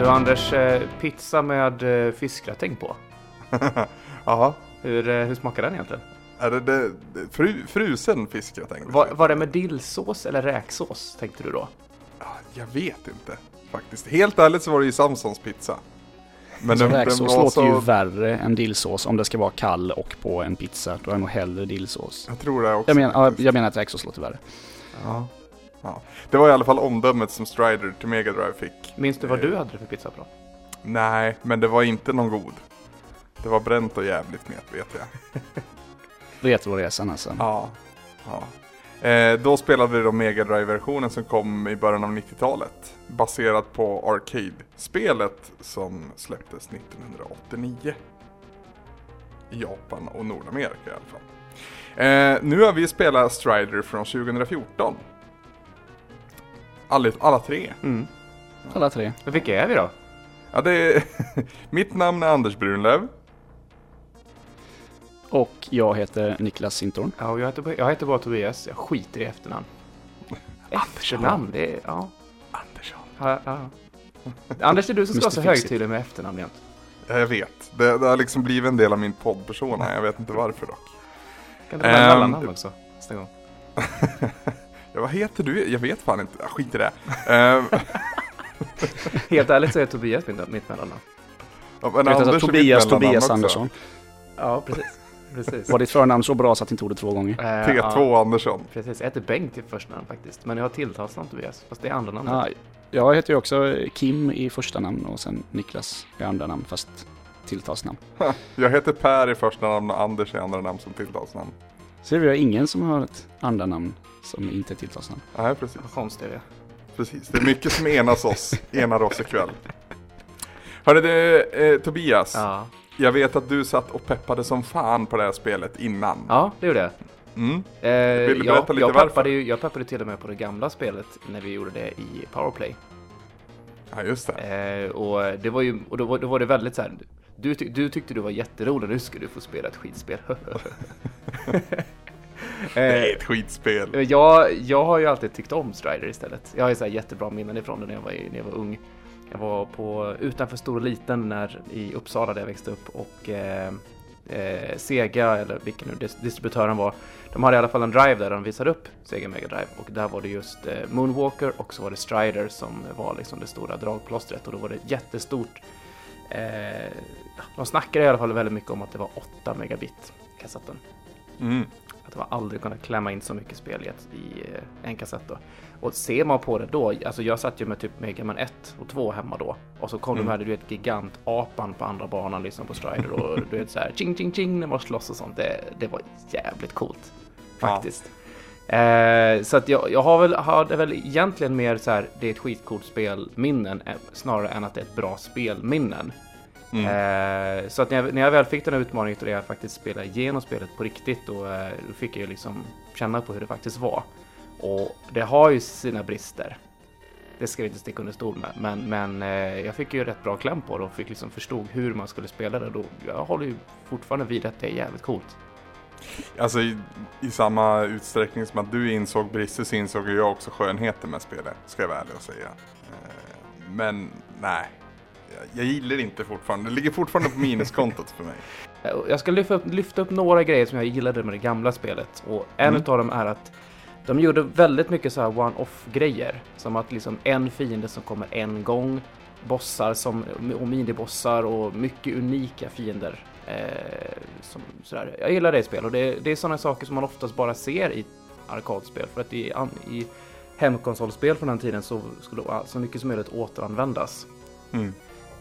Du Anders, eh, pizza med eh, fiskgratäng på. Ja, Hur, eh, hur smakar den egentligen? är det, det fru, frusen fisk jag tänkte Var, var det med dillsås eller räksås tänkte du då? Ja, Jag vet inte faktiskt. Helt ärligt så var det ju Samsons pizza. Men Så den, den räksås var låter så... ju värre än dillsås om det ska vara kall och på en pizza. Då är jag nog hellre dillsås. Jag tror det också. Jag faktiskt. jag menar att räksås låter värre. Ja. Ja. Det var i alla fall omdömet som Strider till Mega Drive fick. Minns du vad Eh, du hade för pizza på? Nej, men det var inte någon god. Det var bränt och jävligt met vet jag. Retroresan alltså. Ja. ja. Eh, då spelade vi då Mega Drive-versionen som kom i början av 90-talet. Baserat på Arcade-spelet som släpptes 1989. I Japan och Nordamerika i alla fall. Eh, nu har vi spelat Strider från 2014. Alla, alla tre. Mm. Alla tre. Men vilka är vi då? Ja, det är Mitt namn är Anders Brunlöv. Och jag heter Niklas Sintorn. Ja, och jag heter, jag heter bara Tobias. Jag skiter i efternamn. Efternamn, det är... Ja. Andersson. ja, ja. Anders, det är du som ska vara så högtidlig med efternamn jämt. Ja, jag vet. Det, det har liksom blivit en del av min poddpersona. Jag vet inte varför dock. Kan du Ehm, mellannamn också nästa gång? Ja, vad heter du? Jag vet fan inte. Ja, skit i det. Ehm, Helt ärligt så är Tobias mitt, mitt mellannamn. ja, men Anders mitt Tobias Tobias. Andersson. Ja, precis. precis. Var ditt förnamn så bra så att inte ordet två gånger? Eh, T2 ja, Andersson. precis. Jag heter Bengt i första namn faktiskt. Men jag har tilltalsnamn Tobias. Fast det är andra namnet. Ja, jag heter ju också Kim i första namn och sen Niklas i andra namn fast tilltalsnamn. Jag heter Per i första namn och Anders i andra namn som tilltalsnamn. Så vi har ingen som har ett andra namn som inte är tilltalsnamn. Nej, precis. Vad konstigt det är. precis. Det är mycket som enas oss, enar oss ikväll. Hörru du, eh, Tobias. Ja. Jag vet att du satt och peppade som fan på det här spelet innan. ja, det gjorde jag. Mm. Eh, Vill du jag, berätta lite jag, varför? peppade ju, jag peppade till och med på det gamla spelet när vi gjorde det i Powerplay. Ja, just det. Eh, och det var ju, och då, var- då var det väldigt så här. Du, tyck- du tyckte du var jätterolig, nu ska du få spela ett skitspel. Det är eh, ett skitspel. jag, jag har ju alltid tyckt om Strider istället. Jag har ju så här jättebra minnen ifrån det när jag var, när jag var ung. Jag var på, utanför Stor och Liten när, i Uppsala där jag växte upp och eh, eh, Sega, eller vilken nu dis- distributören var, de hade i alla fall en drive där de visade upp Sega Mega Drive och där var det just eh, Moonwalker och så var det Strider som var liksom det stora dragplåstret och då var det jättestort. Eh, de snackade i alla fall väldigt mycket om att det var 8 megabit kassetten. Mm. Att man aldrig kunnat klämma in så mycket spel i, ett, i eh, en kassett då. Och ser man på det då, alltså jag satt ju med typ Mega Man 1 och 2 hemma då. Och så kom Mm. de här, du vet, gigantapan på andra banan liksom på Strider och du vet så här ching ching ching när man slåss och sånt. Det, det var jävligt coolt. Ja. Eh, så att jag, jag har väl, hade väl egentligen mer så här, det är ett skitcoolt spelminnen eh, snarare än att det är ett bra spelminnen. Mm. Eh, så att när jag, när jag väl fick den här utmaningen och jag faktiskt spelade igenom spelet på riktigt då, eh, då fick jag ju liksom känna på hur det faktiskt var. Och det har ju sina brister. Det ska vi inte sticka under stol med. Men, men eh, jag fick ju rätt bra kläm på det och fick liksom förstod hur man skulle spela det. Då, jag håller ju fortfarande vid att det är jävligt coolt. Alltså i, i samma utsträckning som att du insåg brister så insåg jag också skönheten med spelet, ska jag vara ärlig och säga. Eh, Men nej, jag, gillar det inte fortfarande. Det ligger fortfarande på minuskontot för mig. Eh, Jag ska lyfta upp, lyfta upp några grejer som jag gillade med det gamla spelet. Och en Mm. utav dem är att de gjorde väldigt mycket så här one-off grejer. Som att liksom en fiende som kommer en gång, bossar som, och minibossar och mycket unika fiender. Eh, som, sådär. Jag gillar det spel och det, det är sådana saker som man oftast bara ser i arkadspel. För att i, i hemkonsolspel från den tiden så skulle så mycket som möjligt återanvändas. Mm.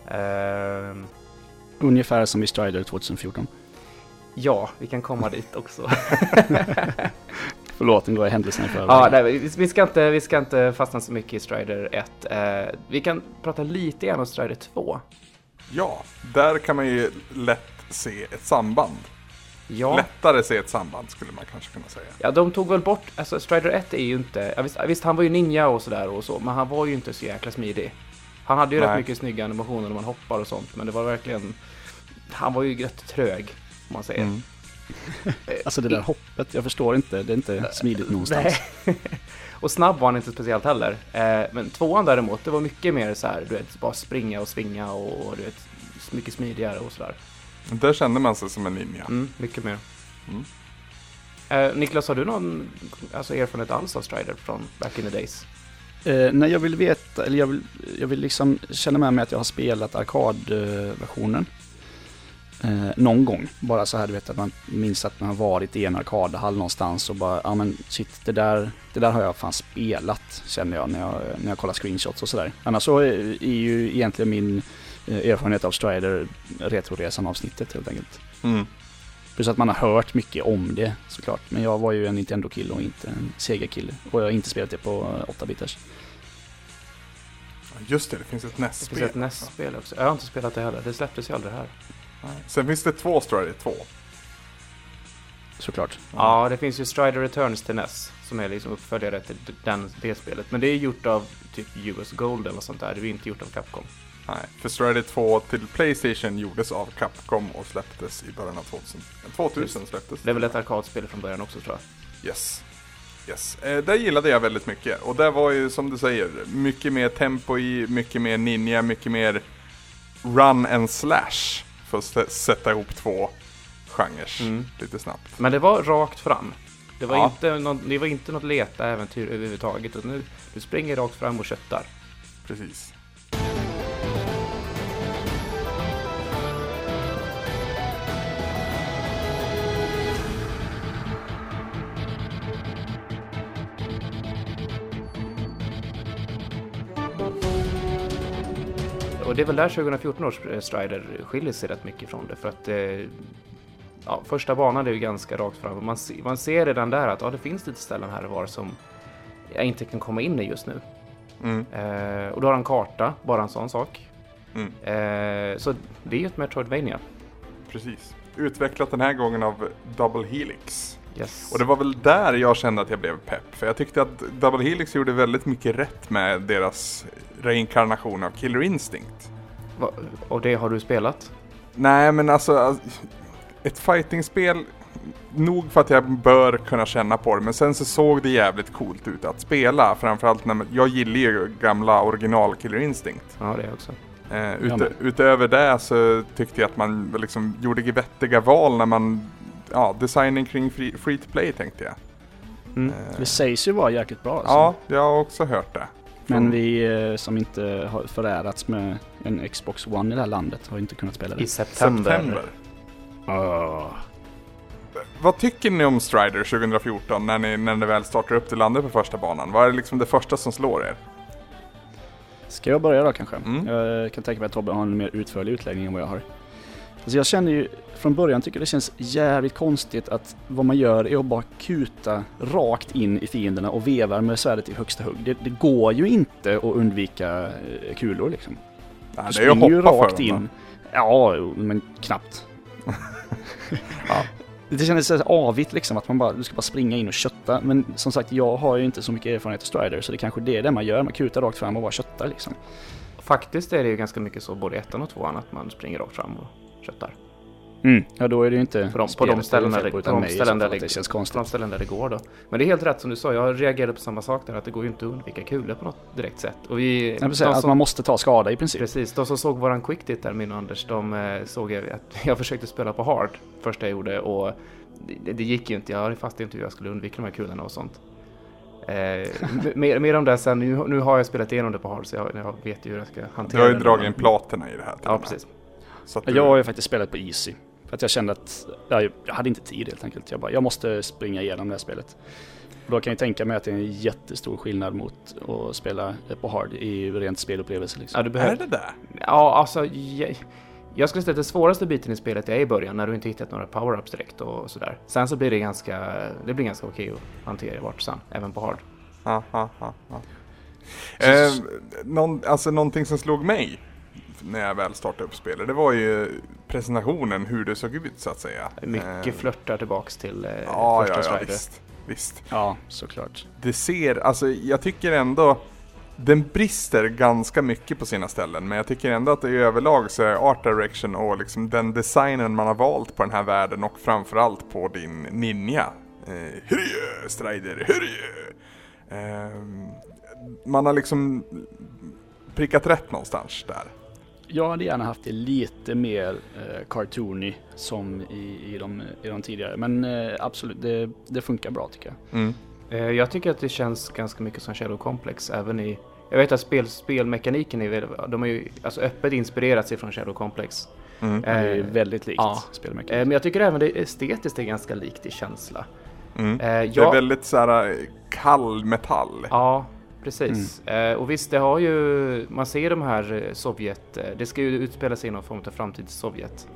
Eh, Ungefär som i Strider 2014. ja, vi kan komma dit också. Förlåt, nu går jag händelserna i förväg. Ja, nej, vi, ska inte, vi ska inte fastna så mycket i Strider 1. Eh, vi kan prata lite grann om Strider 2. Ja, där kan man ju lätt se ett samband. Ja, Lättare se ett samband skulle man kanske kunna säga. ja, de tog väl bort, alltså Strider 1 är ju inte, ja, visst, visst han var ju ninja och sådär och så, men han var ju inte så jäkla smidig. Han hade ju rätt Nej. mycket snygga animationer när man hoppar och sånt, men det var verkligen, han var ju rätt trög, om man säger. Mm. Alltså det där hoppet, jag förstår inte. Det är inte smidigt någonstans. Nej. och snabb var han inte speciellt heller. Eh, men tvåan däremot, det var mycket mer så här, du vet, bara springa och svinga och, och du vet, mycket smidigare och sådär. Där kände man sig som en ninja. Mm, mycket mer. Mm. Eh, Niklas, har du någon alltså, erfarenhet alls av Strider från back in the days? Eh, nej, jag vill veta, eller jag vill, jag vill liksom känna med mig att jag har spelat arkadversionen. Eh, någon gång. Bara så här, du vet att man minns att man har varit i en arkadhall någonstans och bara, ja men shit, det där, det där har jag fan spelat, känner jag när jag, när jag kollar screenshots och sådär. Annars så är, är ju egentligen min eh, erfarenhet av Strider Retroresan-avsnittet helt enkelt. Mm. Plus att man har hört mycket om det såklart. Men jag var ju en Nintendo-kille och inte en Sega-kille. Och jag har inte spelat det på 8-bitars. Just det, det finns ett Det finns NES-spel. ett NES-spel också. Jag har inte spelat det heller, det släpptes ju aldrig här. Nej. Sen finns det två Strider 2. Såklart. Ja, det finns ju Strider Returns till NES, som är liksom uppföljare till den, det spelet. Men det är gjort av typ US Gold eller sånt där, det är inte gjort av Capcom. Nej, för Strider 2 till Playstation gjordes av Capcom och släpptes i början av 2000. 2000 släpptes Det är väl ett arkadspel från början också tror jag. Yes. Yes. Eh, det gillade jag väldigt mycket. Och det var ju som du säger, mycket mer tempo i, mycket mer ninja, mycket mer run and slash. För att sä- sätta ihop två genrer Mm. lite snabbt. Men det var rakt fram. Det var, Ja. inte, något, det var inte något leta-äventyr överhuvudtaget. utan Nu, du springer rakt fram och köttar. Precis. Det är väl där 2014 års eh, Strider skiljer sig rätt mycket från det. För att eh, ja, första banan är ju ganska rakt fram. Man, man ser redan där att ja, det finns lite ställen här och var som jag inte kan komma in i just nu. Mm. Eh, och då har han karta, bara en sån sak. Mm. Eh, så det är ju ett Metroidvania. Precis. Utvecklat den här gången av Double Helix. Yes. Och det var väl där jag kände att jag blev pepp. För jag tyckte att Double Helix gjorde väldigt mycket rätt med deras reinkarnation av Killer Instinct. Va- och det har du spelat? Nej men alltså, ett fightingspel, nog för att jag bör kunna känna på det, men sen så såg det jävligt coolt ut att spela. Framförallt när man, jag gillar ju gamla original Killer Instinct. Ja, det också. Eh, med. utöver det så tyckte jag att man liksom gjorde vettiga val när man, ja, designen kring free, free to play tänkte jag. Mm. Eh, Det sägs ju vara jäkligt bra. Alltså. ja, jag har också hört det. Men vi eh, som inte har förärats med en Xbox One i det här landet har inte kunnat spela det. I september. September. Åh. Vad tycker ni om Strider 2014 när ni, när ni väl startar upp till landet på första banan? Vad är liksom det första som slår er? Ska jag börja då kanske? Mm. Jag kan tänka mig att Tobbe har en mer utförlig utläggning än vad jag har. Alltså jag känner ju från början tycker det känns jävligt konstigt att vad man gör är att bara kuta rakt in i fienderna och vevar med svärdet i högsta hugg. Det, det går ju inte att undvika eh, kulor liksom. Nej, Du det är ju rakt för dem, in. Ja, jo, men knappt. Ja. Det kändes så avigt liksom att man bara, du ska bara springa in och kötta. Men som sagt, jag har ju inte så mycket erfarenhet av Strider så det kanske det är det man gör. Man kutar rakt fram och bara köttar liksom. Faktiskt är det ju ganska mycket så både i ettan och tvåan att man springer rakt fram och köttar. Mm. Ja, då är det ju inte På de, på de ställen, det är där det, på de ställen där det, det känns på de konstigt. ställen där det går då. Men det är helt rätt som du sa, jag reagerade på samma sak där, att det går ju inte att undvika kulor på något direkt sätt. Och vi, Ja, precis, att som, man måste ta skada i princip. precis, de som såg våran quick dit där, min och Anders, de eh, såg att jag försökte spela på hard första jag gjorde och det, det gick ju inte, jag fattade inte hur jag skulle undvika de här kulorna och sånt. Eh, mer, mer om det sen, nu, nu har jag spelat igenom det på hard så jag, jag vet ju hur jag ska Du hantera har ju det. dragit in platerna i det här. Ja, precis. Så att du, Jag har ju faktiskt spelat på Easy. För att jag kände att ja, jag hade inte tid helt enkelt. Jag bara, jag måste springa igenom det här spelet. Och då kan jag tänka mig att det är en jättestor skillnad mot att spela på hard i rent spelupplevelse. Liksom. Ja, du Är behöver, det där? Ja, alltså jag, jag skulle säga att den svåraste biten i spelet är i början när du inte hittat några power-ups direkt och sådär. Sen så blir det ganska, det blir ganska okej att hantera vart sen, även på hard. Ja, ja, ja, ja. Eh, någon, alltså någonting som slog mig när jag väl startade upp spelet, det var ju presentationen, hur det såg ut så att säga. Mycket Eh, flörtar tillbaks till eh, Ja, första ja, ja, Strider. visst. visst. Ja, såklart. Det ser, alltså jag tycker ändå den brister ganska mycket på sina ställen men jag tycker ändå att i överlag så är art direction och liksom den designen man har valt på den här världen och framförallt på din ninja. Eh, hurje, Strider, hurje! Eh, man har liksom prickat rätt någonstans där. Jag hade gärna haft det lite mer eh, cartoony som i, i, de, i de tidigare. Men eh, absolut, det, det funkar bra tycker jag. Mm. Eh, Jag tycker att det känns ganska mycket som Shadow Complex även i jag vet att spel, spelmekaniken är de har ju alltså öppet inspirerats ifrån Shadow Complex. Mm. Det är Eh, väldigt likt ja. spelmekanik. Eh, Men jag tycker även det estetiskt är ganska likt i känsla. Mm. Eh, Det är jag- väldigt såhär kall metall. Ja, precis. Eh, och visst, det har ju, man ser de här eh, Sovjet, eh, det ska ju utspela sig i någon form av framtids Sovjet.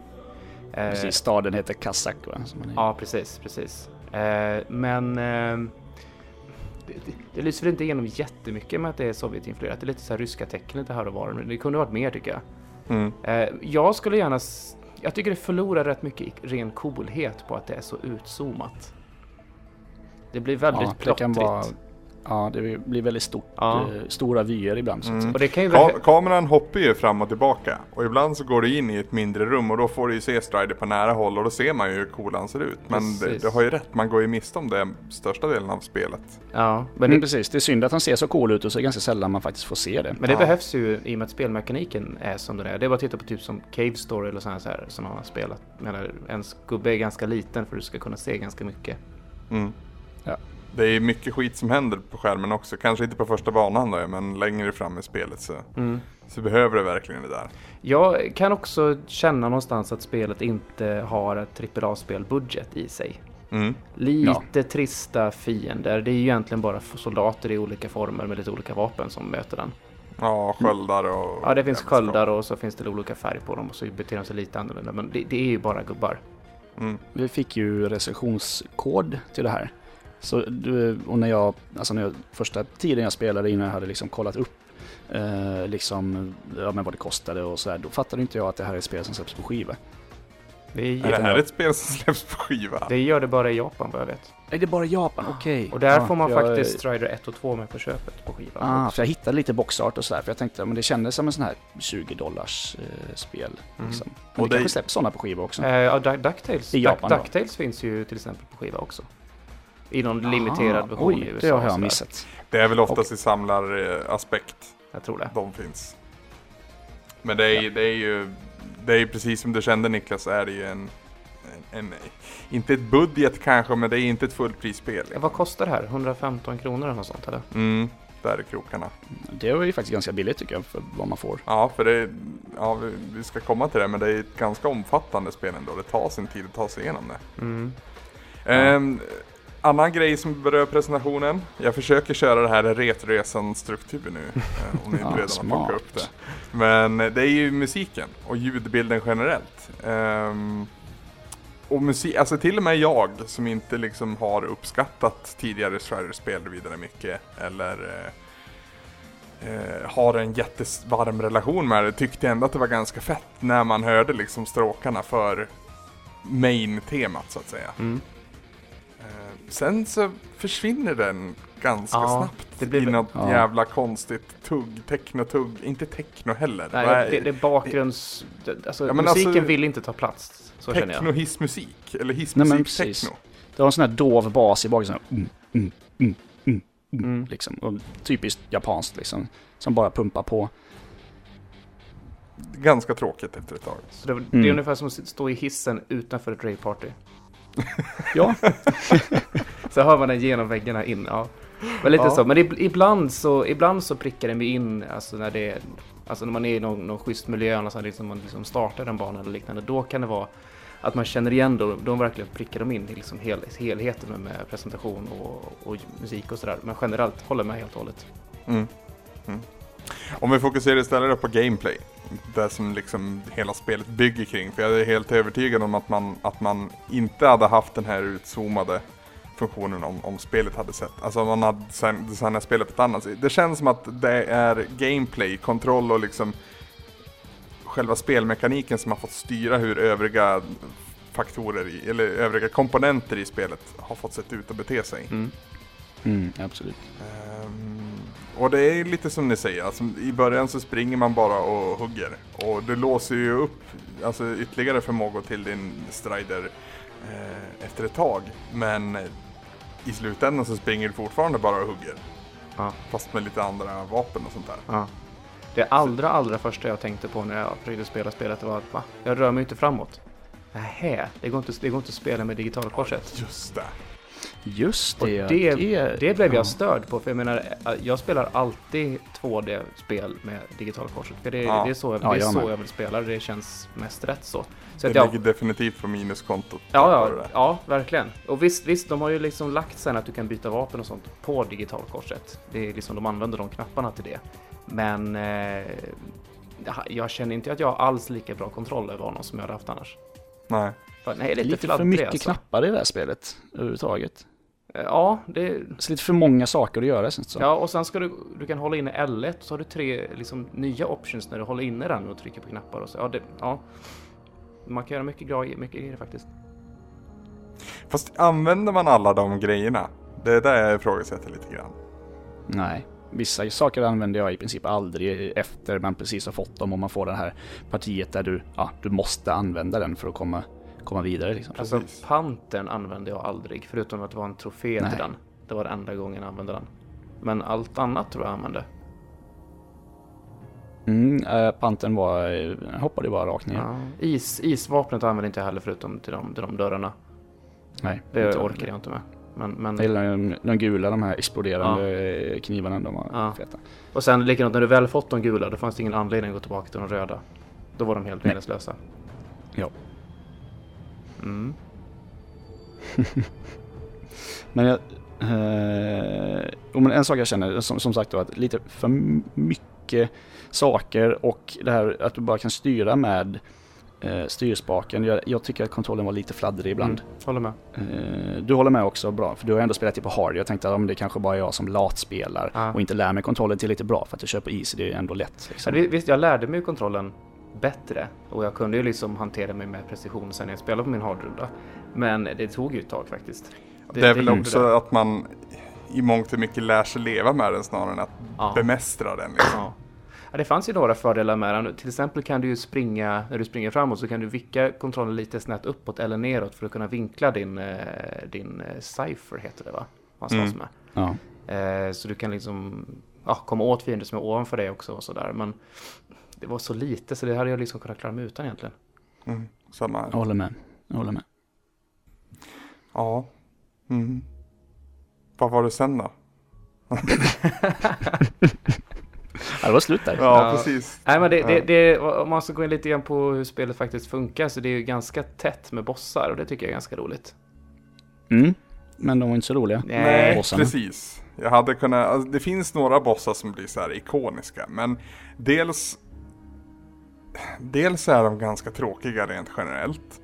Eh, Precis, staden heter Kazak va? Som man är. Ja, precis, precis. Eh, men eh, det, det, det lyser inte igenom jättemycket med att det är Sovjetinfluerat. Det är lite så här ryska tecken lite här och var, men det kunde varit mer tycker jag. Mm. Jag skulle gärna, jag tycker det förlorar rätt mycket i ren coolhet på att det är så utzoomat. Det blir väldigt ja, det plottrigt. Ja, det blir väldigt stort, Ja. eh, stora vyer ibland. Mm. säga. Och det kan ju Ka kameran hoppar ju fram och tillbaka och ibland så går du in i ett mindre rum och då får du ju se Strider på nära håll och då ser man ju hur cool han ser ut. Men det, du har ju rätt, man går ju miste om det största delen av spelet. Ja, men det, precis, det är synd att han ser så cool ut och så är det ganska sällan man faktiskt får se det. Men det Ja. behövs ju i och med att spelmekaniken är som den är. Det är bara att titta på typ som Cave Story eller sådana här som har spelat. Jag menar, ens gubbe är ganska liten för att du ska kunna se ganska mycket. Mm. Ja. Det är mycket skit som händer på skärmen också. Kanske inte på första banan då, men längre fram i spelet så, så behöver det verkligen det där. Jag kan också känna någonstans att spelet inte har ett AAA-spel-budget i sig. Mm. Lite trista fiender. Det är ju egentligen bara soldater i olika former med lite olika vapen som möter den. Ja, sköldar och... Ja, det finns sköldar och så finns det olika färg på dem och så beter de sig lite annorlunda. Men det, det är ju bara gubbar. Mm. Vi fick ju recensionskod till det här. Så, och när jag, alltså när jag, första tiden jag spelade innan jag hade liksom kollat upp eh, liksom, ja, men vad det kostade och sådär, då fattade inte jag att det här är ett spel som släpps på skiva. Det, Är är, det här ett spel som släpps på skiva? det gör det bara i Japan vad jag vet. Är det bara Japan? Okej. Och där Ja, får man jag- faktiskt Strider 1 och 2 med på köpet på skivan. Ah, för jag hittade lite boxart och sådär, för jag tänkte men det kändes som en sån här 20 dollars eh, spel. Mm. Liksom. Och Och det det- kanske släpps sådana på skiva också. Eh, ja, Du- Ducktails, I Japan Duck? Ducktails finns ju till exempel på skiva också. I någon limiterad version i USA. det har jag missat. Det är väl oftast i samlaraspekt Jag tror det. de finns. Men det är, det är ju, det är ju precis som du kände Niklas, är det ju en, en, en inte ett budget kanske, men det är inte ett fullprisspel. Ja, vad kostar det här? 115 kronor eller något sånt eller? Mm, där är krokarna. Det var ju faktiskt ganska billigt tycker jag för vad man får. Ja, för det, ja, vi, vi ska komma till det, men det är ett ganska omfattande spel ändå. Det tar sin tid att ta sig igenom det. Mm. Ehm, annan grej som berör presentationen. Jag försöker köra det här Retresan-struktur nu. eh, om ni inte Ja, redan har plockat upp det. Men det är ju musiken och ljudbilden generellt. Ehm, och musik, alltså till och med jag som inte liksom har uppskattat tidigare Strider-spel vidare mycket eller eh, eh, har en jättevarm relation med det tyckte ändå att det var ganska fett när man hörde liksom stråkarna för main-temat så att säga. Mm. Sen så försvinner den ganska Ja, snabbt det blir i något Ja. jävla konstigt tugg, techno-tugg, inte techno heller. Nej, det, det är bakgrunds... det- Alltså, Ja, men musiken alltså- vill inte ta plats. Så känner jag. Techno-hissmusik, eller hissmusik techno. Det var en sån här dov bas i bakgrunden. sån här, Mm, mm, mm, mm, Mm. liksom. Och typiskt japanskt liksom. Som bara pumpar på. Ganska tråkigt efter ett tag. Så det, det är Mm. ungefär som att stå i hissen utanför ett rave-party. Ja, Så hör man den genom väggarna in. Ja. Men lite Ja. så. Men ib- ibland så, ibland så prickar den in, alltså när det alltså när man är i någon, någon schysst miljö, alltså liksom man liksom startar en bana eller liknande, då kan det vara att man känner igen då, de verkligen prickar de in i liksom hel, helheten med, presentation och, och musik och sådär. Men generellt håller med helt och hållet. Mm. Mm. Om vi fokuserar istället på gameplay. Det som liksom hela spelet bygger kring. För jag är helt övertygad om att man, att man inte hade haft den här utzoomade funktionen om, om spelet hade sett. Alltså om man hade design- designat spelet på ett annat sätt. Det känns som att det är gameplay, kontroll och liksom själva spelmekaniken som har fått styra hur övriga faktorer, i, eller övriga komponenter i spelet har fått sett ut och bete sig. Mm. mm, absolut. Ehm, Och det är lite som ni säger, alltså, i början så springer man bara och hugger. Och det låser ju upp alltså, ytterligare förmågor till din strider eh, efter ett tag. Men i slutändan så springer du fortfarande bara och hugger. Ja. Fast med lite andra vapen och sånt där. Ja. Det allra, allra första jag tänkte på när jag försökte spela spelet var att va? Jag rör mig inte framåt. Nähä, det går inte, det går inte att spela med digitalkorset. Just det. Just Och det. ja. det, det blev ja. jag störd på, för jag menar, jag spelar alltid 2D-spel med digitalkorset. För det, Ja. det är så, jag, Ja, det är jag så jag vill spela, det känns mest rätt så. så Det att jag, ligger definitivt på minuskontot. Ja, ja, det. ja, verkligen. Och visst, visst, de har ju liksom lagt sen att du kan byta vapen och sånt på digitalkorset. Det är liksom, de använder de knapparna till det. Men eh, jag känner inte att jag har alls lika bra kontroll över honom som jag hade haft annars. Nej. För, nej, lite, Lite för mycket alltså. knappar i det här spelet överhuvudtaget. Eh, Ja, det, Så lite för många saker att göra känns det som. ja, och sen ska du, du kan hålla inne L1 så har du tre liksom, nya options när du håller inne den och trycker på knappar och så. Ja, det, ja. Man kan göra mycket grejer, mycket grejer faktiskt. Fast använder man alla de grejerna? Det är där jag ifrågasätter lite grann. Nej. Vissa saker använder jag i princip aldrig efter man precis har fått dem och man får det här partiet där du, ja, du måste använda den för att komma, komma vidare. Liksom. Alltså. Pantern använde jag aldrig, förutom att det var en trofé Nej. till den. Det var den enda gången jag använde den. Men allt annat tror jag använde. Mm, äh, Pantern var, eh, hoppade bara rakt ner. Ja. Is, isvapnet använde inte jag heller förutom till de, till de dörrarna. Nej, Det inte orkar jag inte med. Men, men, Jag gillar de, de gula, de här exploderande eh, knivarna, de var Ja. feta. Och sen likadant när du väl fått de gula, då fanns det ingen anledning att gå tillbaka till de röda. Då var de helt meningslösa. Ja. Mm. Men jag, eh, men en sak jag känner, som, som sagt då, att lite för mycket saker och det här att du bara kan styra med eh, styrspaken. Jag, jag tycker att kontrollen var lite fladdrig ibland. Mm. Håller med. Eh, du håller med också, bra. För du har ändå spelat det på hard. Jag tänkte att om det kanske bara är jag som latspelar Ja. och inte lär mig kontrollen tillräckligt bra för att jag kör på easy. Det är ändå lätt. Liksom. visst, jag lärde mig ju kontrollen bättre och jag kunde ju liksom hantera mig med precision sen när jag spelade på min hardrunda. Men det tog ju ett tag faktiskt. Det, är väl gjorde också det. att man i mångt och mycket lär sig leva med den snarare än att Ja. bemästra den. Liksom. Ja. Ja, det fanns ju några fördelar med den. Till exempel kan du ju springa, när du springer framåt så kan du vicka kontrollen lite snett uppåt eller neråt för att kunna vinkla din, eh, din eh, cipher heter det va? Man slåss Mm. med. Ja. Eh, så du kan liksom ja, komma åt fiender som är ovanför dig också och sådär. Men det var så lite så det hade jag liksom kunnat klara mig utan egentligen. Mm. Samma här. Jag håller med. Jag håller med. Ja. Mm. Vad var det sen då? Ja, det var slut där. Ja, Ja. precis. Nej men det, det, det, om man ska gå in lite grann på hur spelet faktiskt funkar så det är ju ganska tätt med bossar och det tycker jag är ganska roligt. Mm. Men de var inte så roliga. Nej, bossarna. precis. Jag hade kunnat, alltså, det finns några bossar som blir så här ikoniska, men dels Dels är de ganska tråkiga rent generellt.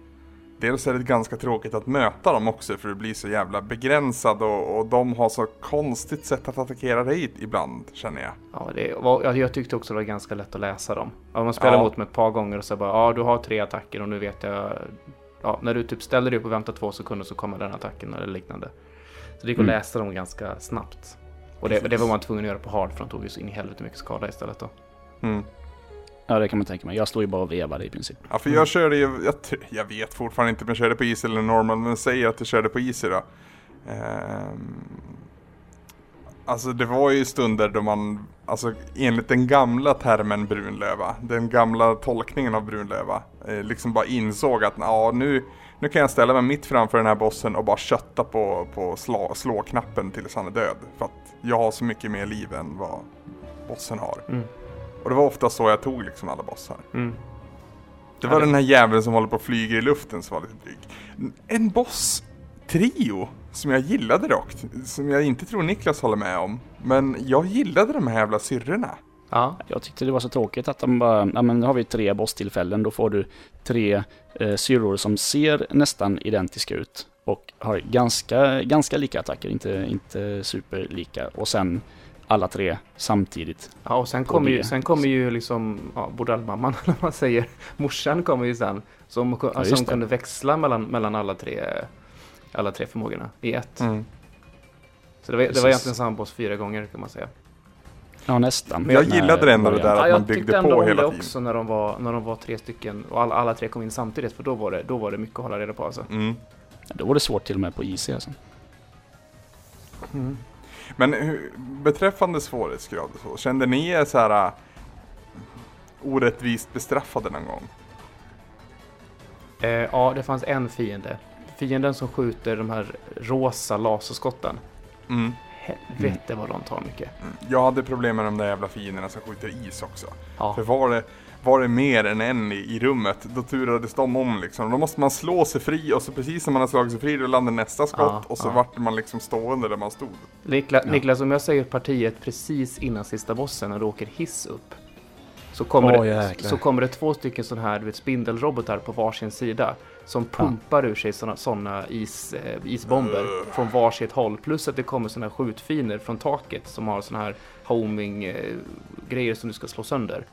Dels är det ganska tråkigt att möta dem också för det blir så jävla begränsad och, och de har så konstigt sätt att attackera dig ibland känner jag. Ja, det var, ja, jag tyckte också det var ganska lätt att läsa dem. Ja, man spelar Ja. mot mig ett par gånger och så bara, ja du har tre attacker och nu vet jag, ja när du typ ställer dig upp och väntar två sekunder så kommer den attacken eller liknande. Så det gick att Mm. läsa dem ganska snabbt. Och det, det var man tvungen att göra på hard för de tog ju så in i helvete mycket skada istället då. Mm. Ja, det kan man tänka mig. Jag står ju bara och vevade i princip. Ja, för jag körde ju, jag, jag vet fortfarande inte om jag körde på easy eller normal, men säger att jag körde på easy då. Ehm, alltså det var ju stunder då man, alltså enligt den gamla termen brunlöva, den gamla tolkningen av brunlöva, eh, liksom bara insåg att ja, nu, nu kan jag ställa mig mitt framför den här bossen och bara kötta på, på slå, slå-knappen tills han är död. För att jag har så mycket mer liv än vad bossen har. Mm. Och det var ofta så jag tog liksom alla bossar. Mm. Det Ja, var det- den här jäveln som håller på att flyga i luften som var lite dryg. En boss-trio som jag gillade dock. Som jag inte tror Niklas håller med om. Men jag gillade de här jävla syrrorna. Ja, Jag tyckte det var så tråkigt att de bara, ja men nu har vi tre bosstillfällen, då får du tre eh, syrror som ser nästan identiska ut och har ganska, ganska lika attacker, inte, inte superlika. Och sen alla tre samtidigt. ja och sen kommer ju, sen kommer ju liksom, ja, bordellmamman eller vad man säger, morsan kommer ju sen. Som, just som kunde växla mellan, mellan alla tre, alla tre förmågorna i ett. Mm. Så det var, det var egentligen samma boss fyra gånger kan man säga. Ja, nästan. Men jag gillade det ändå det där. att Ja, man jag byggde tyckte på hela det tiden. också när de var, när de var tre stycken och alla, alla tre kom in samtidigt för då var det, då var det mycket att hålla reda på alltså. Mm. Då var det svårt till och med på IC alltså. Men hur, beträffande svårighetsgrad så, kände ni er så här äh, orättvist bestraffade någon gång? Eh, ja, det fanns en fiende. Fienden som skjuter de här rosa laserskotten. Mm. Helvete vad de tar mycket. Mm. Jag hade problem med de där jävla fienderna som skjuter is också. Ja, För var det, var det mer än en i, i rummet, då turades de om liksom. Då måste man slå sig fri och så precis när man har slagit sig fri då landar nästa skott Ja, och så ja. vart man liksom stående där man stod. Nikla, Ja. Niklas, om jag säger partiet precis innan sista bossen när du åker hiss upp. Så kommer, Åh, det, så kommer det två stycken sådana här du vet, spindelrobotar på varsin sida. Som pumpar ur sig sådana såna is, eh, isbomber Ugh. från varsitt håll. Plus att det kommer sådana här skjutfiner från taket som har sådana här homing eh, grejer som du ska slå sönder.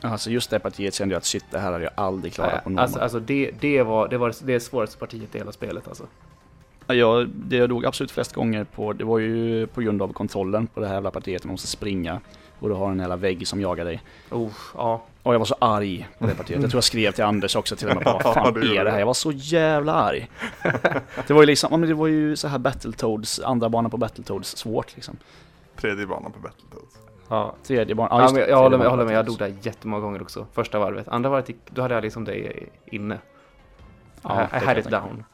Alltså just det partiet kände jag att shit, det här hade jag aldrig klarat på Nej, normal. alltså, alltså det, det, var, det var det svåraste partiet i hela spelet alltså. Ja, det jag dog absolut flest gånger på, det var ju på grund av kontrollen på det här jävla partiet. Man måste springa och du har en jävla vägg som jagar dig. Oh, ja. Och jag var så arg på det partiet. Jag tror jag skrev till Anders också till och med. Vad fan är det här? Jag var så jävla arg. Det var ju liksom, men det var ju så här Battletoads, andra banan på Battletoads svårt liksom. Tredje banan på Battletoads. Ja. Tredje banan, Ja, just men det, jag, håller med, jag håller med, jag dog där jättemånga gånger också. Första varvet. Andra varvet, då hade jag liksom det inne. Ja, I, det I had jag it down.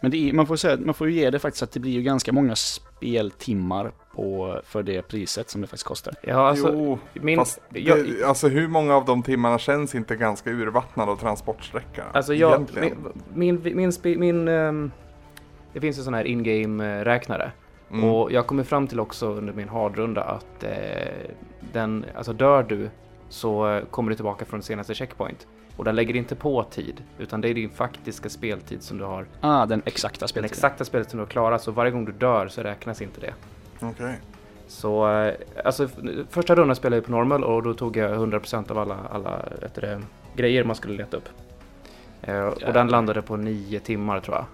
Men det är, man, får säga, man får ju ge det faktiskt att det blir ju ganska många speltimmar på, för det priset som det faktiskt kostar. Ja, alltså, jo, min, fast jag, det, alltså hur många av de timmarna känns inte ganska urvattnade och transportsträcka? alltså jag, min, min, min, min ehm, det finns en sån här in-game räknare. Mm. Och jag kommer fram till också under min hardrunda att eh, den, alltså dör du så eh, kommer du tillbaka från senaste checkpoint. Och den lägger inte på tid, utan det är din faktiska speltid som du har. Ah, den exakta Den speltiden. exakta spelet som du har klarat, så varje gång du dör så räknas inte det. Okej. Så eh, alltså första rundan spelade jag på normal och då tog jag 100% av alla, alla det, grejer man skulle leta upp. Eh, och den landade på nio timmar tror jag.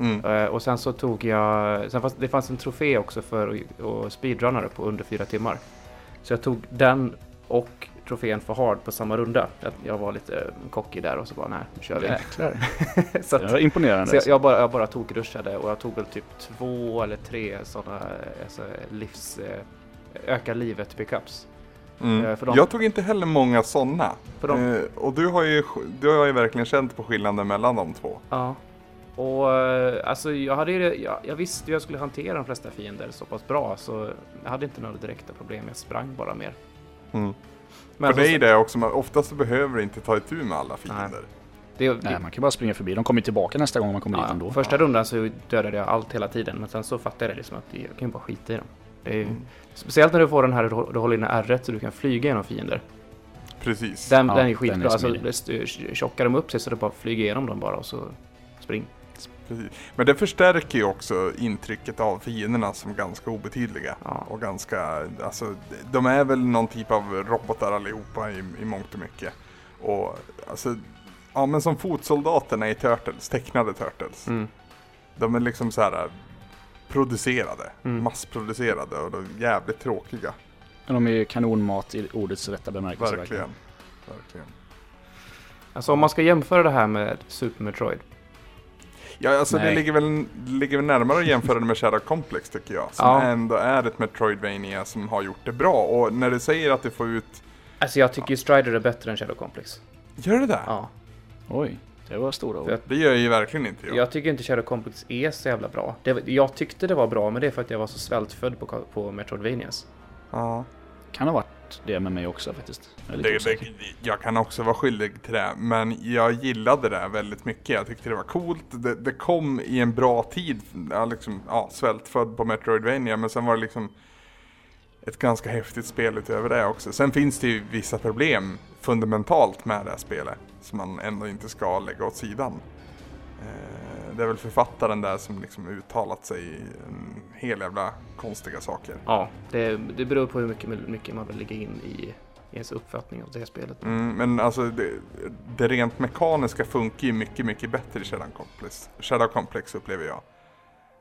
Mm. Eh, och sen så tog jag, sen fanns, det fanns en trofé också för att- att speedrunna det på under fyra timmar. Så jag tog den och trofén för hard på samma runda. Jag, jag var lite eh, cocky där och så bara nej, nu kör vi. Jäklar. så att, Det var imponerande. så jag, jag bara, jag bara tog rushade och jag tog väl typ två eller tre sådana alltså, livs... eh, Öka livet pickups. Mm. Eh, Jag tog inte heller många sådana. Eh, och du har, ju, du har ju verkligen känt på skillnaden mellan de två. Ja. Och eh, alltså jag, hade, ju- jag, jag visste hur jag skulle hantera de flesta fiender så pass bra så jag hade inte några direkta problem. Jag sprang bara mer. Mm. Men För dig så- är det också, man, oftast behöver du inte ta itu med alla fiender. det, Nej, det, man kan bara springa förbi. De kommer tillbaka nästa gång man kommer dit ja, ändå. första rundan så dödade jag allt hela tiden men sen så fattade jag liksom att jag kan ju bara skita i dem. Det är ju, Mm. Speciellt när du får den här du håller inne R1 så du kan flyga genom fiender. Precis. Den, Ja, den är den skitbra. är alltså, tjockar de upp sig så du bara flyger igenom dem bara och så spring. Precis. Men det förstärker ju också intrycket av fienderna som ganska obetydliga. Ja. Och ganska, alltså, de är väl någon typ av robotar allihopa i, i mångt och mycket. Och alltså, ja men som fotsoldaterna i Turtles, tecknade Turtles. Mm. De är liksom så här äh, producerade, Mm. massproducerade och de är jävligt tråkiga. Men de är ju kanonmat i ordets rätta bemärkelse. Verkligen. Verkligen. Alltså om man ska jämföra det här med Super Metroid. Ja, alltså det Nej. ligger väl, ligger väl närmare att jämföra det med Shadow Complex tycker jag. Som Ja. ändå är ett Metroidvania som har gjort det bra. Och när du säger att du får ut... Alltså jag tycker ju Strider är bättre än Shadow Complex. Gör det det? Ja. Oj, det var stora ord. Det gör ju verkligen inte jag. Jag tycker inte Shadow Complex är så jävla bra. Det, jag tyckte det var bra, men det är för att jag var så svältfödd på, på Metroidvanias. Ja. Kan ha varit det med mig också faktiskt. Jag Det, det, jag kan också vara skyldig till det, men jag gillade det väldigt mycket. Jag tyckte det var coolt. Det, det kom i en bra tid. Jag liksom, ja, svältfödd på Metroidvania, men sen var det liksom ett ganska häftigt spel utöver det också. Sen finns det ju vissa problem fundamentalt med det här spelet som man ändå inte ska lägga åt sidan. Eh, Det är väl författaren där som liksom uttalat sig i en hel jävla konstiga saker. Ja, det, det beror på hur mycket, mycket man vill lägga in i, i ens uppfattning av det här spelet. Mm, men alltså det, det rent mekaniska funkar ju mycket, mycket bättre i Shadow Complex, Shadow Complex upplever jag.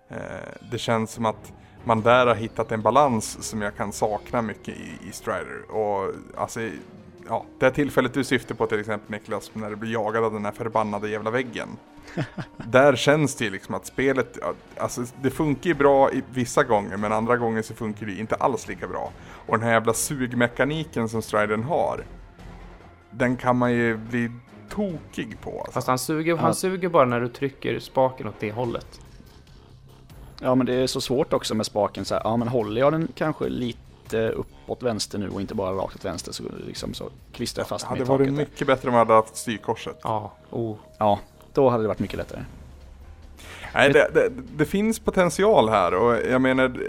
Eh, det känns som att man där har hittat en balans som jag kan sakna mycket i, i Strider. Och alltså, ja, det här tillfället du syftar på till exempel Niklas, när du blir jagad av den här förbannade jävla väggen. där känns det ju liksom att spelet, ja, alltså det funkar ju bra i vissa gånger men andra gånger så funkar det inte alls lika bra. Och den här jävla sugmekaniken som Stridern har, den kan man ju bli tokig på. Alltså. Fast han suger, Ja. han suger bara när du trycker spaken åt det hållet. Ja men det är så svårt också med spaken så här, ja men håller jag den kanske lite uppåt vänster nu och inte bara rakt åt vänster så liksom så klistrar jag fast Det mig hade i taket. varit där. mycket bättre om man hade haft styrkorset. Ja, oh. Ja, då hade det varit mycket lättare. Nej, det, det, det finns potential här och jag menar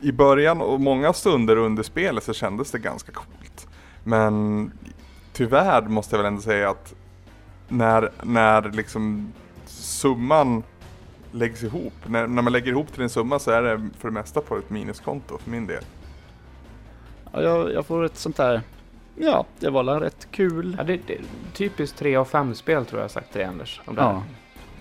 i början och många stunder under spelet så kändes det ganska coolt. Men tyvärr måste jag väl ändå säga att när, när liksom summan läggs ihop, när, när man lägger ihop till en summa så är det för det mesta på ett minuskonto för min del. Ja, jag, jag får ett sånt där, ja det var väl rätt kul. ja det, det, typiskt 3 av 5 spel tror jag sagt till dig Anders. Om det. Ja,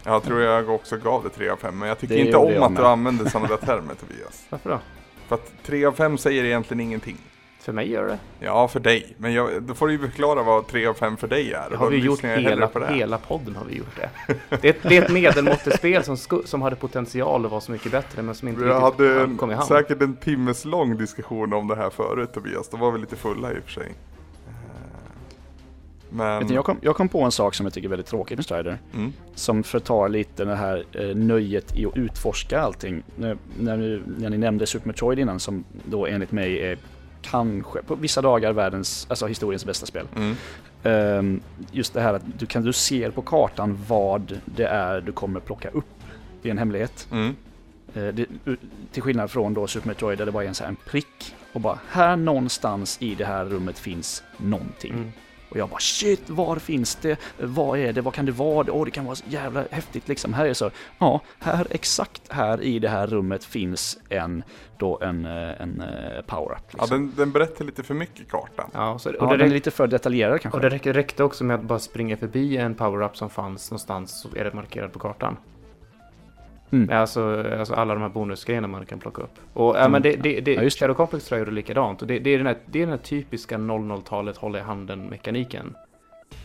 Jag tror jag också gav det 3 av 5 men jag tycker Det inte om att med. du använder sådana där termer Tobias. Varför då? För att 3 av 5 säger egentligen ingenting. För mig gör det. Ja, för dig. Men jag, då får du ju förklara vad 3 av 5 för dig är. Det har vi gjort hela, på det. hela podden har vi gjort det. Det är ett, det är ett medelmåttespel som, sku- som hade potential att vara så mycket bättre men som inte Vi hade riktigt kom i en, hamn. säkert en timmes lång diskussion om det här förut Tobias. Då var vi lite fulla i och för sig. Men... Vet ni, jag, kom, jag kom på en sak som jag tycker är väldigt tråkigt med Strider. mm, Som förtar lite det här eh, nöjet i att utforska allting. När, när, ni, när ni nämnde Super Metroid innan som då enligt mig är kanske på vissa dagar världens, alltså historiens bästa spel. mm, Ehm, just det här att du, kan, du ser på kartan vad det är du kommer plocka upp. Det är en hemlighet. mm. Eh, det, till skillnad från då Super Metroid där det bara är en, så här, en prick. Och bara här någonstans i det här rummet finns någonting. Och jag bara shit, var finns det? Vad är det? Vad kan det vara? Åh, det kan vara så jävla häftigt liksom. Här är så, ja, här exakt här i det här rummet finns en, då en, eh, en eh, power-up. Ja, Liksom. den, den berättar lite för mycket kartan. Ja, så, och, Ja, det den är lite för detaljerad kanske. och det räckte också med att bara springa förbi en power-up som fanns någonstans så är det markerat på kartan. Mm. Alltså, alltså alla de här bonusgrejerna man kan plocka upp. Och ja, Mm. men det, det, det, Ja, just det. Shadow Complex tror jag gjorde likadant. Och det, det, är den här, det är den här typiska 00-talet hålla i handen-mekaniken.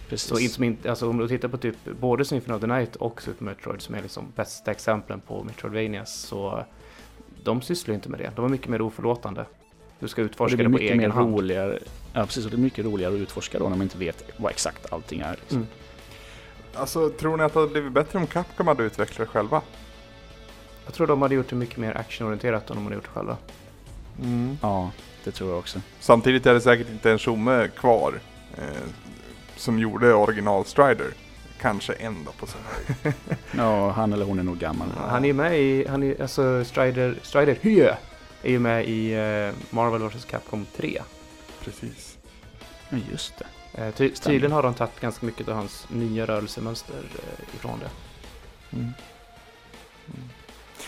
Precis. Så inte, som inte, alltså om du tittar på typ både Symphony of the Night och Super Metroid som är liksom bästa exemplen på Metroidvanias så de sysslar inte med det. De är mycket mer oförlåtande. Du ska det utforska blir det, på mycket egen mer hand. roligare. Ja, precis. Och det är mycket roligare att utforska då när man inte vet vad exakt allting är. Liksom. Mm. Alltså, tror ni att det hade blivit bättre om Capcom hade utvecklat det själva? Jag tror de hade gjort det mycket mer actionorienterat om de hade gjort det själva. Mm. Ja, det tror jag också. Samtidigt är det säkert inte en tjomme kvar eh, som gjorde original Strider. Kanske en då på sin höjd. Ja, han eller hon är nog gammal. Han är ju med i, han är, alltså Strider, Strider Hye är ju med i eh, Marvel vs Capcom 3. Precis. Ja, just det. Eh, ty, Stämmer. tydligen har de tagit ganska mycket av hans nya rörelsemönster eh, ifrån det. Mm.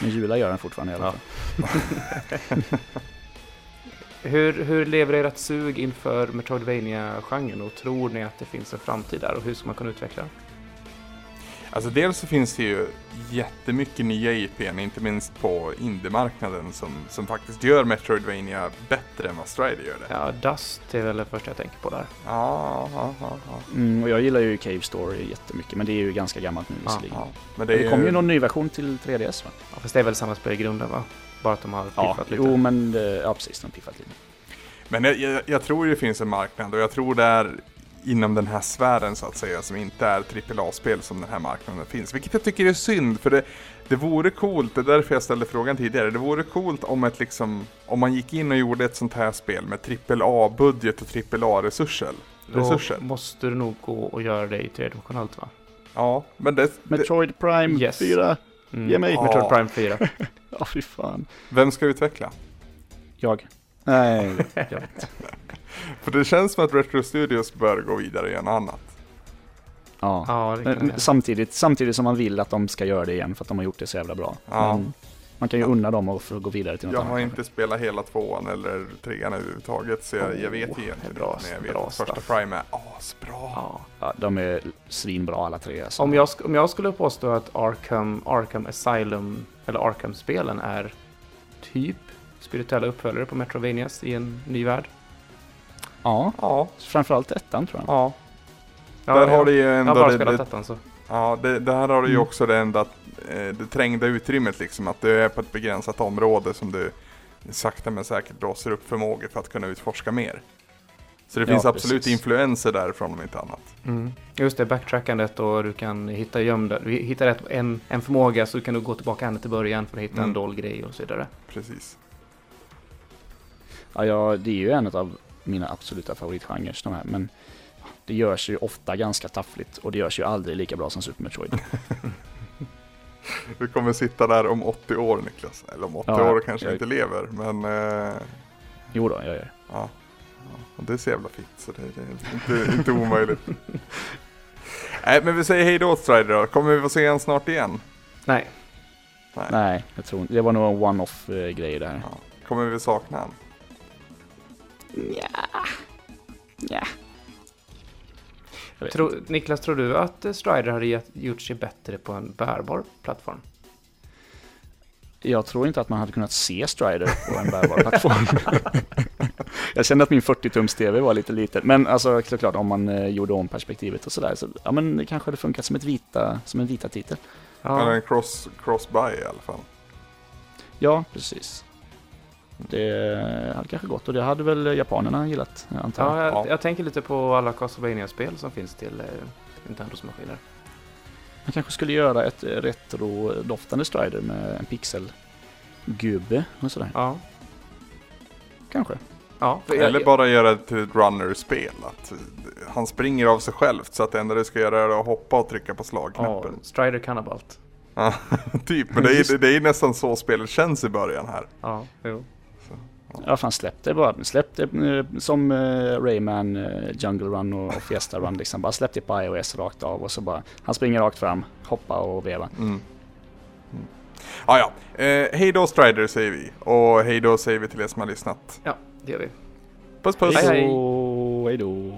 Men Jula gör den fortfarande i alla Ja. fall. Hur, hur lever ert sug inför Metroidvania-genren och tror ni att det finns en framtid där och hur ska man kunna utveckla den? Alltså dels så finns det ju jättemycket nya IPn, inte minst på indiemarknaden som, som faktiskt gör Metroidvania bättre än vad Strider gör det. Ja, Dust är väl det första jag tänker på där. Ja, ja, ja, ja. Mm, och jag gillar ju Cave Story jättemycket, men det är ju ganska gammalt nu Ja, visserligen. ja. Men Det, det, är kommer ju någon ny version till 3DS va? Ja, fast det är väl samma spel i grunden va? Bara att de har Ja, piffat lite. jo men det, ja precis, de har piffat lite. Men jag, jag, jag tror det finns en marknad och jag tror det är inom den här sfären så att säga som inte är AAA-spel som den här marknaden finns. Vilket jag tycker är synd för det, det vore coolt, det är därför jag ställde frågan tidigare, det vore coolt om ett liksom, om man gick in och gjorde ett sånt här spel med AAA-budget och AAA-resurser. Då Resurser. måste du nog gå och göra det i tredimensionellt va? Ja, men det, det, Metroid Prime Yes. 4. Mm. Ge mig. Metroid Ja. Prime 4. Ja, fy fan. vem ska utveckla? Jag. Nej, jag vet. För det känns som att Retro Studios bör gå vidare och göra något annat. Ja. ja, jag. samtidigt, samtidigt som man vill att de ska göra det igen för att de har gjort det så jävla bra. Ja. Men man kan ju unna dem att få gå vidare till något Jag annat. har kanske. inte spelat hela tvåan eller trean överhuvudtaget så jag, jag vet egentligen bra- inte. Men jag vet bra att första stuff. Prime är asbra. Ja. Ja, de är svinbra alla tre. Alltså. Om, jag, om jag skulle påstå att Arkham, Arkham Asylum eller Arkham-spelen är typ spirituella uppföljare på Metrovanias i en ny värld. Ja, Ja, framförallt ettan tror jag. ja. Ja, Där har jag, du ju jag har ändå bara spelat det, ettan så. ja, det, det här har du ju Mm. också det enda eh, det trängda utrymmet liksom. Att du är på ett begränsat område som du sakta men säkert blåser upp förmågor för att kunna utforska mer. Så det Ja, finns absolut precis. influenser därifrån om inte annat. Mm. Just det, backtrackandet och du kan hitta gömda, du hittar en, en förmåga så kan du gå tillbaka ända till början för att hitta en Mm. dold grej och så vidare. Precis. Ja, ja, det är ju en av mina absoluta favoritgenrer de här, men det görs ju ofta ganska taffligt och det görs ju aldrig lika bra som Super Metroid. Du kommer sitta där om 80 år Niklas. Eller om 80 Ja, år kanske jag- inte lever, men eh, Jo då, jag gör det. ja. ja. Det är så jävla fint så det, det är inte, inte omöjligt. Nej, men vi säger hej då Strider då. Kommer vi få se en snart igen? Nej, Nej. Nej, jag tror inte. Det var nog en one-off eh, grej där. Ja. Kommer vi sakna han? Ja. Ja. Tro. Niklas, tror du att Strider hade gjort sig bättre på en bärbar plattform? Jag tror inte att man hade kunnat se Strider på en bärbar plattform. jag kände att min 40-tums-TV var lite liten. Men alltså såklart om man eh, gjorde om perspektivet och sådär så ja men det kanske hade funkat som, ett vita, som en vita titel. Eller en cross, cross-buy i alla fall. Ja, precis. Det hade kanske gått och det hade väl japanerna gillat antar jag. Ja, jag, Ja. jag tänker lite på alla Castlevania-spel som finns till eh, Nintendos maskiner. Man kanske skulle göra ett retro-doftande Strider med en pixelgubbe och sådär. Ja, Kanske. ja. jag- Eller bara göra det till ett runner-spel. Att han springer av sig själv så att det enda du ska göra är att hoppa och trycka på ja, slagknappen. Strider Cannabalt. Ja, typ. Men det är, det är nästan så spelet känns i början här. Ja, jo. Ja, fan släpp det bara. Släpp det eh, som eh, Rayman, eh, Jungle Run och, Fiesta Run liksom. Bara släpp det på iOS rakt av och så bara, han springer rakt fram, hoppa och veva. Mm. Mm. Ah, ja, eh, hej då Strider säger vi. Och hej då säger vi till er som har lyssnat. Ja, det gör vi. Puss puss! Hej, hej. Hej då.